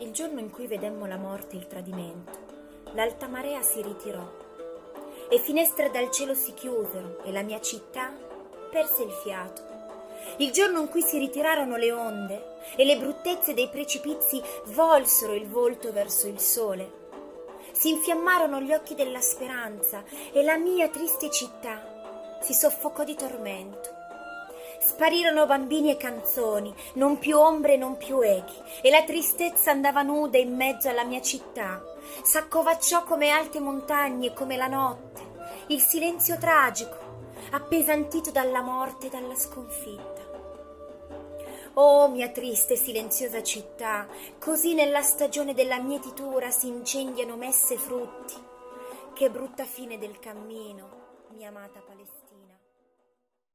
Il giorno in cui vedemmo la morte e il tradimento, l'alta marea si ritirò e finestre dal cielo si chiusero e la mia città perse il fiato. Il giorno in cui si ritirarono le onde e le bruttezze dei precipizi volsero il volto verso il sole. Si infiammarono gli occhi della speranza e la mia triste città si soffocò di tormento. Sparirono bambini e canzoni, non più ombre, non più echi, e la tristezza andava nuda in mezzo alla mia città. S'accovacciò come alte montagne, come la notte, il silenzio tragico, appesantito dalla morte e dalla sconfitta. Oh mia triste e silenziosa città, così nella stagione della mietitura si incendiano messe frutti. Che brutta fine del cammino, mia amata Palestina.